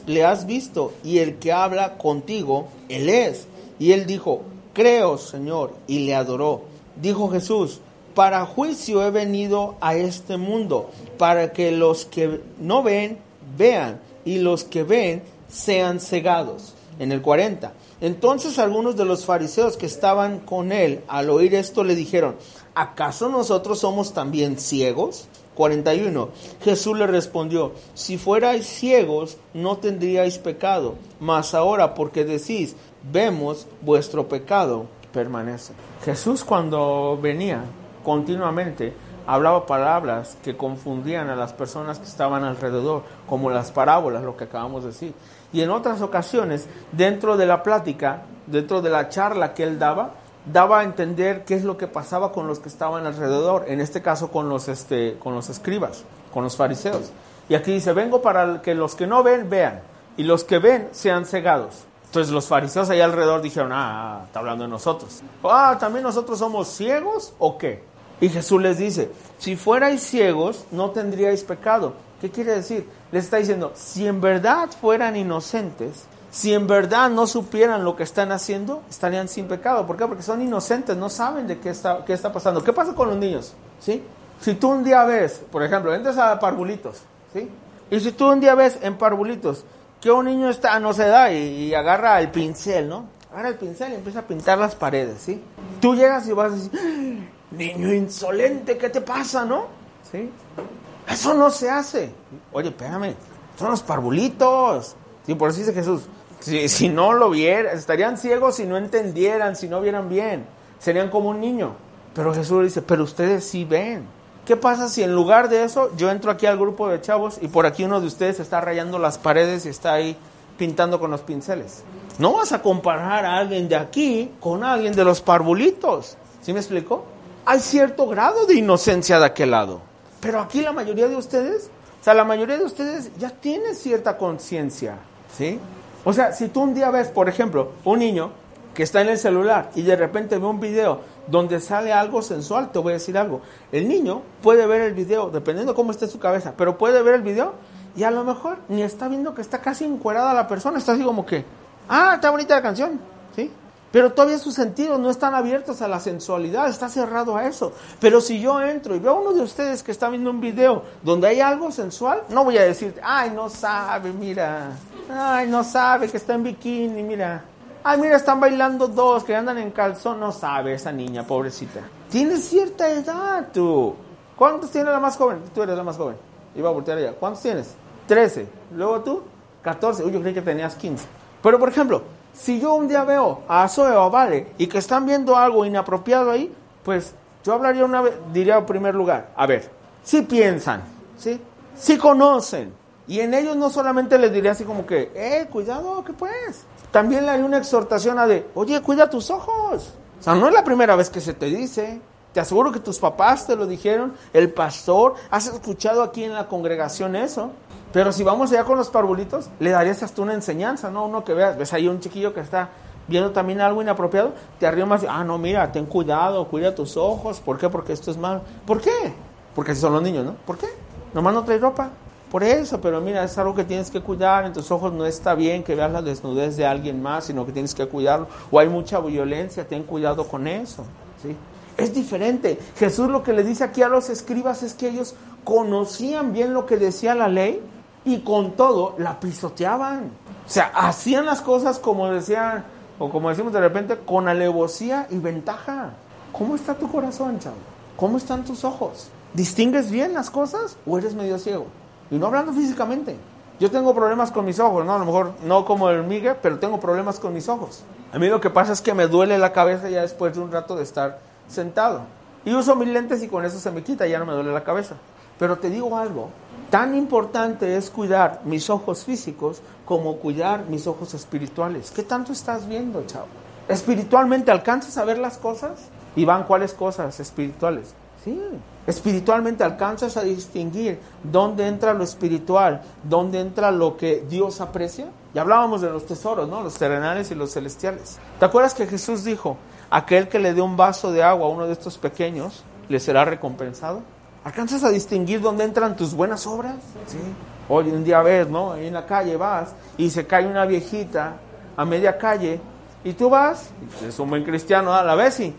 le has visto y el que habla contigo, él es. Y él dijo, creo, Señor, y le adoró. Dijo Jesús, para juicio he venido a este mundo, para que los que no ven, vean, y los que ven, sean cegados. En el 40. Entonces algunos de los fariseos que estaban con él, al oír esto, le dijeron, ¿acaso nosotros somos también ciegos? 41. Jesús le respondió, si fuerais ciegos, no tendríais pecado, mas ahora porque decís, vemos, vuestro pecado permanece. Jesús cuando venía continuamente hablaba palabras que confundían a las personas que estaban alrededor, como las parábolas, lo que acabamos de decir. Y en otras ocasiones, dentro de la plática, dentro de la charla que él daba, daba a entender qué es lo que pasaba con los que estaban alrededor, en este caso con los, este, con los escribas, con los fariseos. Y aquí dice, vengo para que los que no ven, vean, y los que ven sean cegados. Entonces los fariseos allá alrededor dijeron, ah, está hablando de nosotros. Ah, ¿también nosotros somos ciegos o qué? Y Jesús les dice, si fuerais ciegos, no tendríais pecado. ¿Qué quiere decir? Les está diciendo, si en verdad fueran inocentes, si en verdad no supieran lo que están haciendo, estarían sin pecado. ¿Por qué? Porque son inocentes, no saben de qué está, qué está pasando. ¿Qué pasa con los niños? ¿Sí? Si tú un día ves, por ejemplo, entras a parvulitos, ¿sí? Y si tú un día ves en parvulitos que un niño está, no se da y, agarra el pincel, ¿no? Agarra el pincel y empieza a pintar las paredes, ¿sí? Tú llegas y vas a decir. Niño insolente, ¿qué te pasa, no? ¿Sí? Eso no se hace. Oye, espérame, son los parvulitos. Sí, por eso dice Jesús, si, si no lo vieran, estarían ciegos si no entendieran, si no vieran bien. Serían como un niño. Pero Jesús dice, pero ustedes sí ven. ¿Qué pasa si en lugar de eso yo entro aquí al grupo de chavos y por aquí uno de ustedes está rayando las paredes y está ahí pintando con los pinceles? No vas a comparar a alguien de aquí con alguien de los parvulitos. ¿Sí me explico? Hay cierto grado de inocencia de aquel lado. Pero aquí la mayoría de ustedes, o sea, la mayoría de ustedes ya tienen cierta conciencia. ¿Sí? O sea, si tú un día ves, por ejemplo, un niño que está en el celular y de repente ve un video donde sale algo sensual, te voy a decir algo. El niño puede ver el video, dependiendo cómo esté su cabeza, pero puede ver el video y a lo mejor ni está viendo que está casi encuerada la persona, está así como que, ah, está bonita la canción, ¿sí? Pero todavía sus sentidos no están abiertos a la sensualidad, está cerrado a eso. Pero si yo entro y veo a uno de ustedes que está viendo un video donde hay algo sensual, no voy a decir, ay, no sabe, mira, ay, no sabe que está en bikini, mira. Ay, mira, están bailando dos que andan en calzón. No sabe esa niña, pobrecita. Tiene cierta edad, tú. ¿Cuántos tiene la más joven? Tú eres la más joven. Iba a voltear allá. ¿Cuántos tienes? Trece. Luego tú, catorce. Uy, yo creí que tenías quince. Pero, por ejemplo, si yo un día veo a Zoe o Vale y que están viendo algo inapropiado ahí, pues yo hablaría una vez, diría en primer lugar, a ver, si piensan, ¿sí? Si conocen. Y en ellos no solamente les diría así como que, eh, cuidado, ¿qué pues? También le hay una exhortación a de, oye, cuida tus ojos. O sea, no es la primera vez que se te dice. Te aseguro que tus papás te lo dijeron, el pastor, has escuchado aquí en la congregación eso. Pero si vamos allá con los parvulitos, le darías hasta una enseñanza, ¿no? Uno que veas, ves ahí un chiquillo que está viendo también algo inapropiado, te arrimas, ah, no, mira, ten cuidado, cuida tus ojos. ¿Por qué? Porque esto es malo. ¿Por qué? Porque así son los niños, ¿no? ¿Por qué? Nomás no trae ropa. Por eso, pero mira, es algo que tienes que cuidar. En tus ojos no está bien que veas la desnudez de alguien más, sino que tienes que cuidarlo. O hay mucha violencia, ten cuidado con eso. ¿sí? Es diferente. Jesús lo que le dice aquí a los escribas es que ellos conocían bien lo que decía la ley y con todo la pisoteaban. O sea, hacían las cosas como decían, o como decimos de repente, con alevosía y ventaja. ¿Cómo está tu corazón, chavo? ¿Cómo están tus ojos? ¿Distingues bien las cosas o eres medio ciego? Y no hablando físicamente. Yo tengo problemas con mis ojos, ¿no? A lo mejor no como el Miguel, pero tengo problemas con mis ojos. A mí lo que pasa es que me duele la cabeza ya después de un rato de estar sentado. Y uso mis lentes y con eso se me quita, ya no me duele la cabeza. Pero te digo algo, tan importante es cuidar mis ojos físicos como cuidar mis ojos espirituales. ¿Qué tanto estás viendo, chavo? ¿Espiritualmente alcanzas a ver las cosas? ¿Y van cuáles cosas espirituales? Sí, espiritualmente alcanzas a distinguir dónde entra lo espiritual, dónde entra lo que Dios aprecia. Ya hablábamos de los tesoros, ¿no? Los terrenales y los celestiales. ¿Te acuerdas que Jesús dijo, aquel que le dé un vaso de agua a uno de estos pequeños, le será recompensado? ¿Alcanzas a distinguir dónde entran tus buenas obras? Sí. Hoy un día ves, ¿no? Ahí en la calle vas y se cae una viejita a media calle y tú vas, es un buen cristiano a la vez y...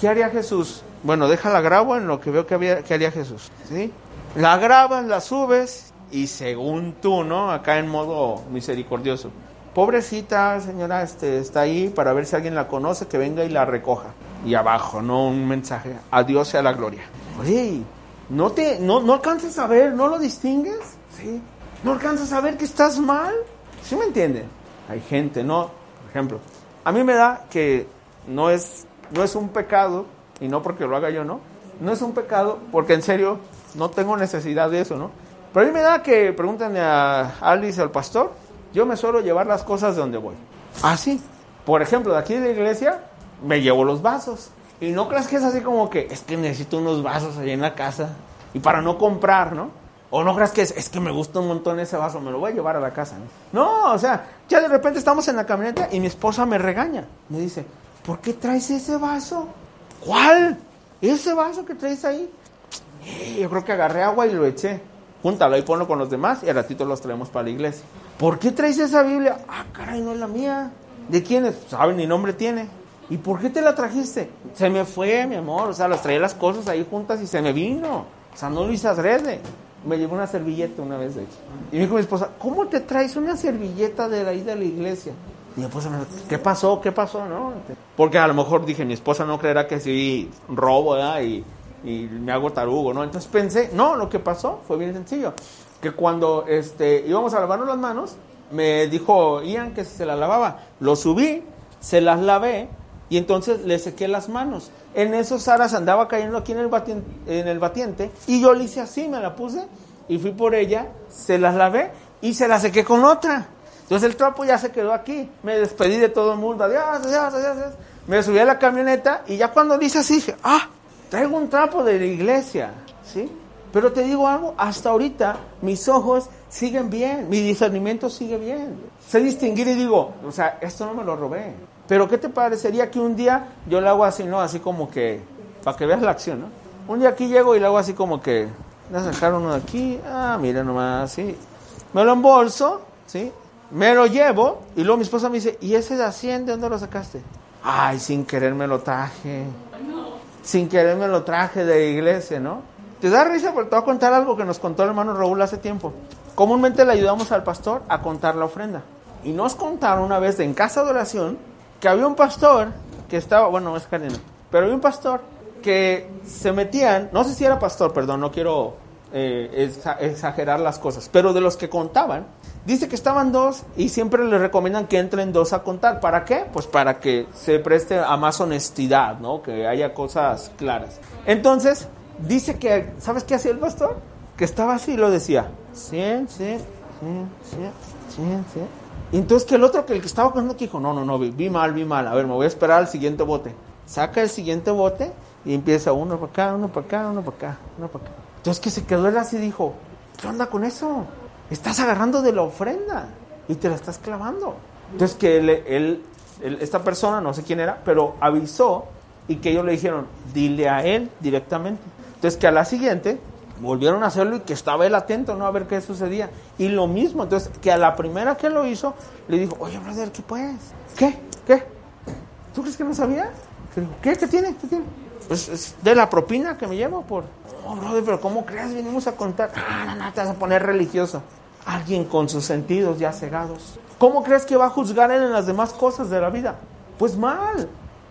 ¿Qué haría Jesús? Bueno, deja la grabo en lo que veo que, había, que haría Jesús. ¿sí? La grabas, la subes y según tú, ¿no? Acá en modo misericordioso. Pobrecita señora, este, está ahí para ver si alguien la conoce, que venga y la recoja. Y abajo, ¿no? Un mensaje. Adiós sea la gloria. Oye, ¿no, te, no, no alcanzas a ver? ¿No lo distingues? ¿Sí? ¿No alcanzas a ver que estás mal? ¿Sí me entienden? Hay gente, ¿no? Por ejemplo, a mí me da que no es, no es un pecado y no porque lo haga yo, ¿no? No es un pecado, porque en serio no tengo necesidad de eso, ¿no? Pero a mí me da que pregúntenle a Alice, al pastor, yo me suelo llevar las cosas de donde voy. Ah, Por ejemplo, de aquí de la iglesia, me llevo los vasos. Y no creas que es así como que es que necesito unos vasos ahí en la casa. Y para no comprar, ¿no? O no creas que es, es que me gusta un montón ese vaso, me lo voy a llevar a la casa. ¿no? no, o sea, ya de repente estamos en la camioneta y mi esposa me regaña. Me dice, ¿por qué traes ese vaso? ¿Cuál? ¿Ese vaso que traes ahí? Eh, yo creo que agarré agua y lo eché. Júntalo y ponlo con los demás y al ratito los traemos para la iglesia. ¿por qué traes esa Biblia? Ah, caray, no es la mía. ¿De quién es? ¿Saben ni nombre tiene? ¿Y por qué te la trajiste? Se me fue, mi amor. O sea, las traía las cosas ahí juntas y se me vino. O sea, no lo hice adrede. Me llevó una servilleta una vez, de hecho. Y me dijo mi esposa, ¿cómo te traes una servilleta de ahí de la iglesia? Y me dijo, ¿qué pasó? ¿Qué pasó? ¿No? Porque a lo mejor dije, mi esposa no creerá que sí robo, ¿verdad? Y, y me hago tarugo, ¿no? Entonces pensé, no, lo que pasó fue bien sencillo. Que cuando este, íbamos a lavarnos las manos, me dijo Ian que se las lavaba. Lo subí, se las lavé y entonces le sequé las manos. En eso Sara se andaba cayendo aquí en el, batiente, en el batiente y yo le hice así, me la puse y fui por ella, se las lavé y se las sequé con otra. Entonces el trapo ya se quedó aquí. Me despedí de todo el mundo. Adiós, adiós, adiós. Me subí a la camioneta y ya cuando dice así, dije, ah, traigo un trapo de la iglesia. ¿Sí? Pero te digo algo, hasta ahorita mis ojos siguen bien, mi discernimiento sigue bien. Sé distinguir y digo, o sea, esto no me lo robé. Pero ¿qué te parecería que un día yo le hago así, ¿no? Así como que, para que veas la acción, ¿no? Un día aquí llego y le hago así como que, voy a sacar uno de aquí, ah, mira nomás, sí. Me lo embolso, ¿sí? Me lo llevo y luego mi esposa me dice, ¿y ese de 100 de dónde lo sacaste? Ay, sin querer me lo traje. Sin querer me lo traje de la iglesia, ¿no? Te da risa porque te voy a contar algo que nos contó el hermano Raúl hace tiempo. Comúnmente le ayudamos al pastor a contar la ofrenda. Y nos contaron una vez en casa de oración que había un pastor que estaba, bueno, es Karina, pero había un pastor que se metían, no sé si era pastor, perdón, no quiero eh, exagerar las cosas, pero de los que contaban, dice que estaban dos y siempre les recomiendan que entren dos a contar. ¿Para qué? Pues para que se preste a más honestidad, ¿no? Que haya cosas claras. Entonces, dice que, ¿sabes qué hacía el pastor? Que estaba así y lo decía, 100, 100, 100, 100, 100, 100. Y entonces que el otro, que el que estaba contando, que dijo, no, no, no, vi, mal, vi mal, a ver, me voy a esperar al siguiente bote. Saca el siguiente bote y empieza uno para acá, uno para acá, uno para acá, uno para acá. Entonces que se quedó él así y dijo, ¿qué onda con eso? Estás agarrando de la ofrenda y te la estás clavando. Entonces que él, él, él, esta persona, no sé quién era, pero avisó y que ellos le dijeron, dile a él directamente. Entonces que a la siguiente volvieron a hacerlo y que estaba él atento, ¿no? A ver qué sucedía. Y lo mismo, entonces, que a la primera que lo hizo, le dijo, oye, brother, ¿qué pues? ¿Qué? ¿Qué? ¿Tú crees que no sabía? ¿Qué? ¿Qué tiene? ¿Qué tiene? Pues es de la propina que me llevo por... Oh, brother, pero ¿cómo crees? Venimos a contar. Ah, no, no, te vas a poner religioso. Alguien con sus sentidos ya cegados. ¿Cómo crees que va a juzgar él en las demás cosas de la vida? Pues mal.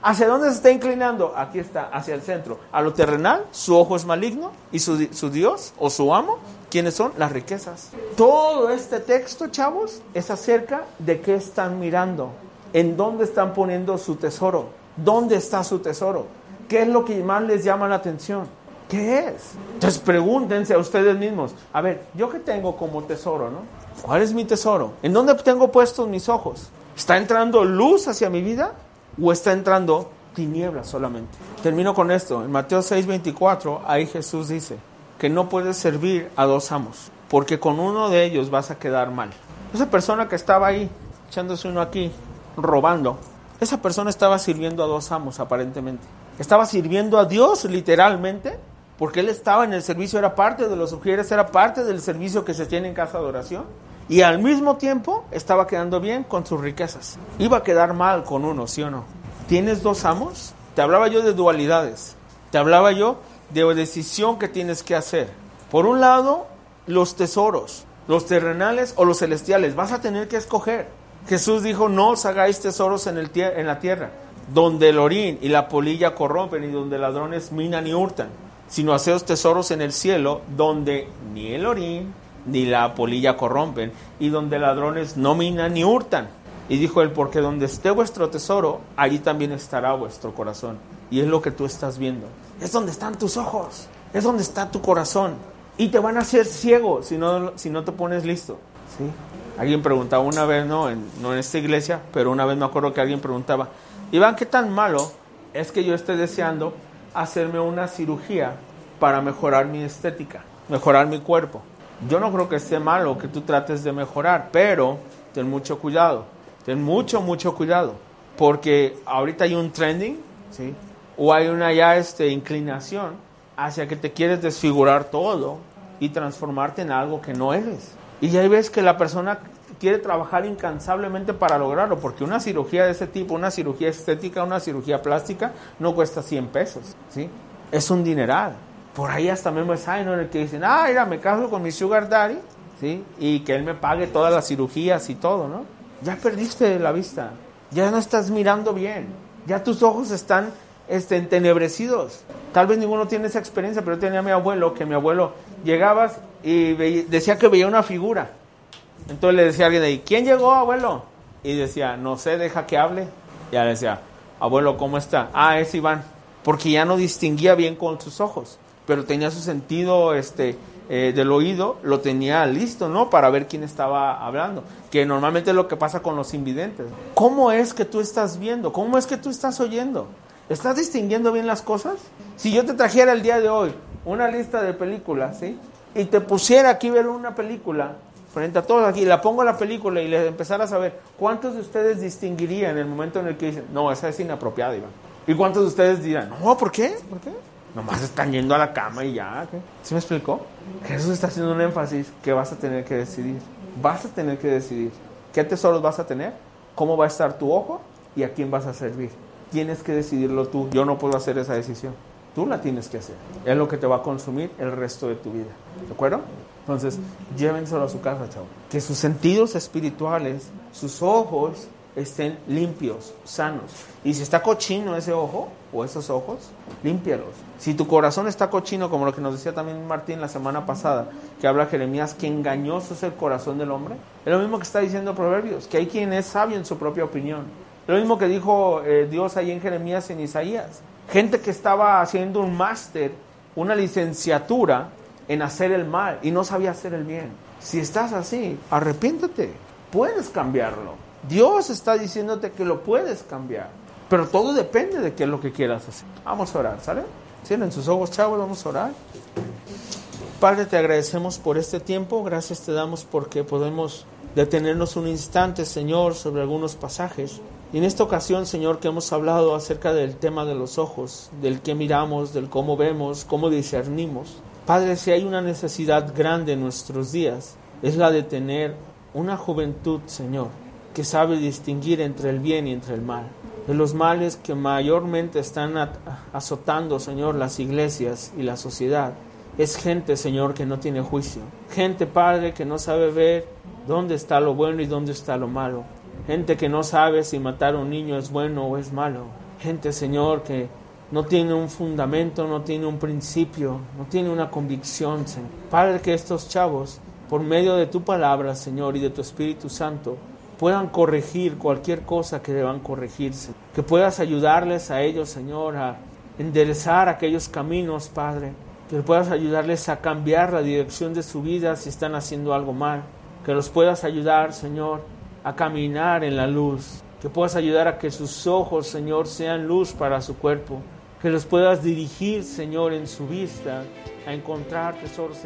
¿Hacia dónde se está inclinando? Aquí está, hacia el centro. A lo terrenal, su ojo es maligno y su, Dios o su amo, ¿quiénes son? Las riquezas. Todo este texto, chavos, es acerca de qué están mirando, en dónde están poniendo su tesoro, dónde está su tesoro, qué es lo que más les llama la atención. ¿Qué es? Entonces pregúntense a ustedes mismos, a ver, ¿yo qué tengo como tesoro, no? ¿Cuál es mi tesoro? ¿En dónde tengo puestos mis ojos? ¿Está entrando luz hacia mi vida? O está entrando tinieblas solamente. Termino con esto. En Mateo 6:24, ahí Jesús dice que no puedes servir a dos amos, porque con uno de ellos vas a quedar mal. Esa persona que estaba ahí, echándose uno aquí, robando, esa persona estaba sirviendo a dos amos aparentemente. Estaba sirviendo a Dios literalmente, porque él estaba en el servicio, era parte de los sugieres, era parte del servicio que se tiene en casa de oración y al mismo tiempo estaba quedando bien con sus riquezas. Iba a quedar mal con uno, ¿sí o no? ¿Tienes dos amos? Te hablaba yo de dualidades. Te hablaba yo de decisión que tienes que hacer. Por un lado, los tesoros, los terrenales o los celestiales. Vas a tener que escoger. Jesús dijo, no os hagáis tesoros en, el en la tierra, donde el orín y la polilla corrompen y donde ladrones minan y hurtan, sino haceos tesoros en el cielo, donde ni el orín ni la polilla corrompen, y donde ladrones no minan ni hurtan. Y dijo él, porque donde esté vuestro tesoro, allí también estará vuestro corazón. Y es lo que tú estás viendo. Es donde están tus ojos, es donde está tu corazón. Y te van a hacer ciego si no, si no te pones listo. Alguien preguntaba una vez, no en, no en esta iglesia, pero una vez me acuerdo que alguien preguntaba, Iván, ¿qué tan malo es que yo esté deseando hacerme una cirugía para mejorar mi estética, mejorar mi cuerpo? Yo no creo que esté malo que tú trates de mejorar, pero ten mucho cuidado, ten mucho, mucho cuidado, porque ahorita hay un trending, ¿sí? O hay una ya este, inclinación hacia que te quieres desfigurar todo y transformarte en algo que no eres. Y ya ves que la persona quiere trabajar incansablemente para lograrlo, porque una cirugía de ese tipo, una cirugía estética, una cirugía plástica, no cuesta 100 pesos, ¿sí? Es un dineral. Por ahí hasta en el que dicen, ah, mira, me caso con mi sugar daddy, ¿sí? Y que él me pague todas las cirugías y todo, ¿no? Ya perdiste la vista, ya no estás mirando bien, ya tus ojos están este, entenebrecidos. Tal vez ninguno tiene esa experiencia, pero yo tenía a mi abuelo, que mi abuelo llegabas y decía que veía una figura. Entonces le decía a alguien ahí, ¿quién llegó, abuelo? Y decía, no sé, deja que hable. Y le decía, abuelo, ¿cómo está? Ah, es Iván. Porque ya no distinguía bien con sus ojos, pero tenía su sentido este, eh, del oído, lo tenía listo, ¿no? Para ver quién estaba hablando. Que normalmente es lo que pasa con los invidentes. ¿Cómo es que tú estás viendo? ¿Cómo es que tú estás oyendo? ¿Estás distinguiendo bien las cosas? Si yo te trajera el día de hoy una lista de películas, ¿sí? Y te pusiera aquí ver una película frente a todos aquí, la pongo la película y les empezara a saber cuántos de ustedes distinguirían en el momento en el que dicen, no, esa es inapropiada, Iván. ¿Y cuántos de ustedes dirán, no, ¿por qué? ¿Por qué? Nomás están yendo a la cama y ya. ¿qué? ¿Sí me explicó? Jesús está haciendo un énfasis que vas a tener que decidir. Vas a tener que decidir qué tesoros vas a tener, cómo va a estar tu ojo y a quién vas a servir tienes que decidirlo tú. Yo no puedo hacer esa decisión. Tú la tienes que hacer. Es lo que te va a consumir el resto de tu vida. ¿De acuerdo? Entonces, llévenselo a su casa, chavo. Que sus sentidos espirituales, sus ojos, estén limpios, sanos. Y si está cochino ese ojo o esos ojos, límpialos. Si tu corazón está cochino, como lo que nos decía también Martín la semana pasada, que habla Jeremías, que engañoso es el corazón del hombre, es lo mismo que está diciendo Proverbios, que hay quien es sabio en su propia opinión. Lo mismo que dijo eh, Dios ahí en Jeremías en Isaías. Gente que estaba haciendo un máster, una licenciatura en hacer el mal y no sabía hacer el bien. Si estás así, arrepiéntate. Puedes cambiarlo. Dios está diciéndote que lo puedes cambiar. Pero todo depende de qué es lo que quieras hacer. Vamos a orar, ¿sale? Cierren sus ojos, chavos, vamos a orar. Padre, te agradecemos por este tiempo. Gracias te damos porque podemos detenernos un instante, Señor, sobre algunos pasajes. Y en esta ocasión, Señor, que hemos hablado acerca del tema de los ojos, del que miramos, del cómo vemos, cómo discernimos. Padre, si hay una necesidad grande en nuestros días, es la de tener una juventud, Señor, que sabe distinguir entre el bien y entre el mal. De los males que mayormente están azotando, Señor, las iglesias y la sociedad. Es gente, Señor, que no tiene juicio. Gente, Padre, que no sabe ver dónde está lo bueno y dónde está lo malo gente que no sabe si matar a un niño es bueno o es malo, gente, Señor, que no tiene un fundamento, no tiene un principio, no tiene una convicción, Señor. Padre, que estos chavos, por medio de tu palabra, Señor, y de tu Espíritu Santo, puedan corregir cualquier cosa que deban corregirse, que puedas ayudarles a ellos, Señor, a enderezar aquellos caminos, Padre, que puedas ayudarles a cambiar la dirección de su vida si están haciendo algo mal, que los puedas ayudar, Señor, a caminar en la luz, que puedas ayudar a que sus ojos, Señor, sean luz para su cuerpo, que los puedas dirigir, Señor, en su vista a encontrar tesoros.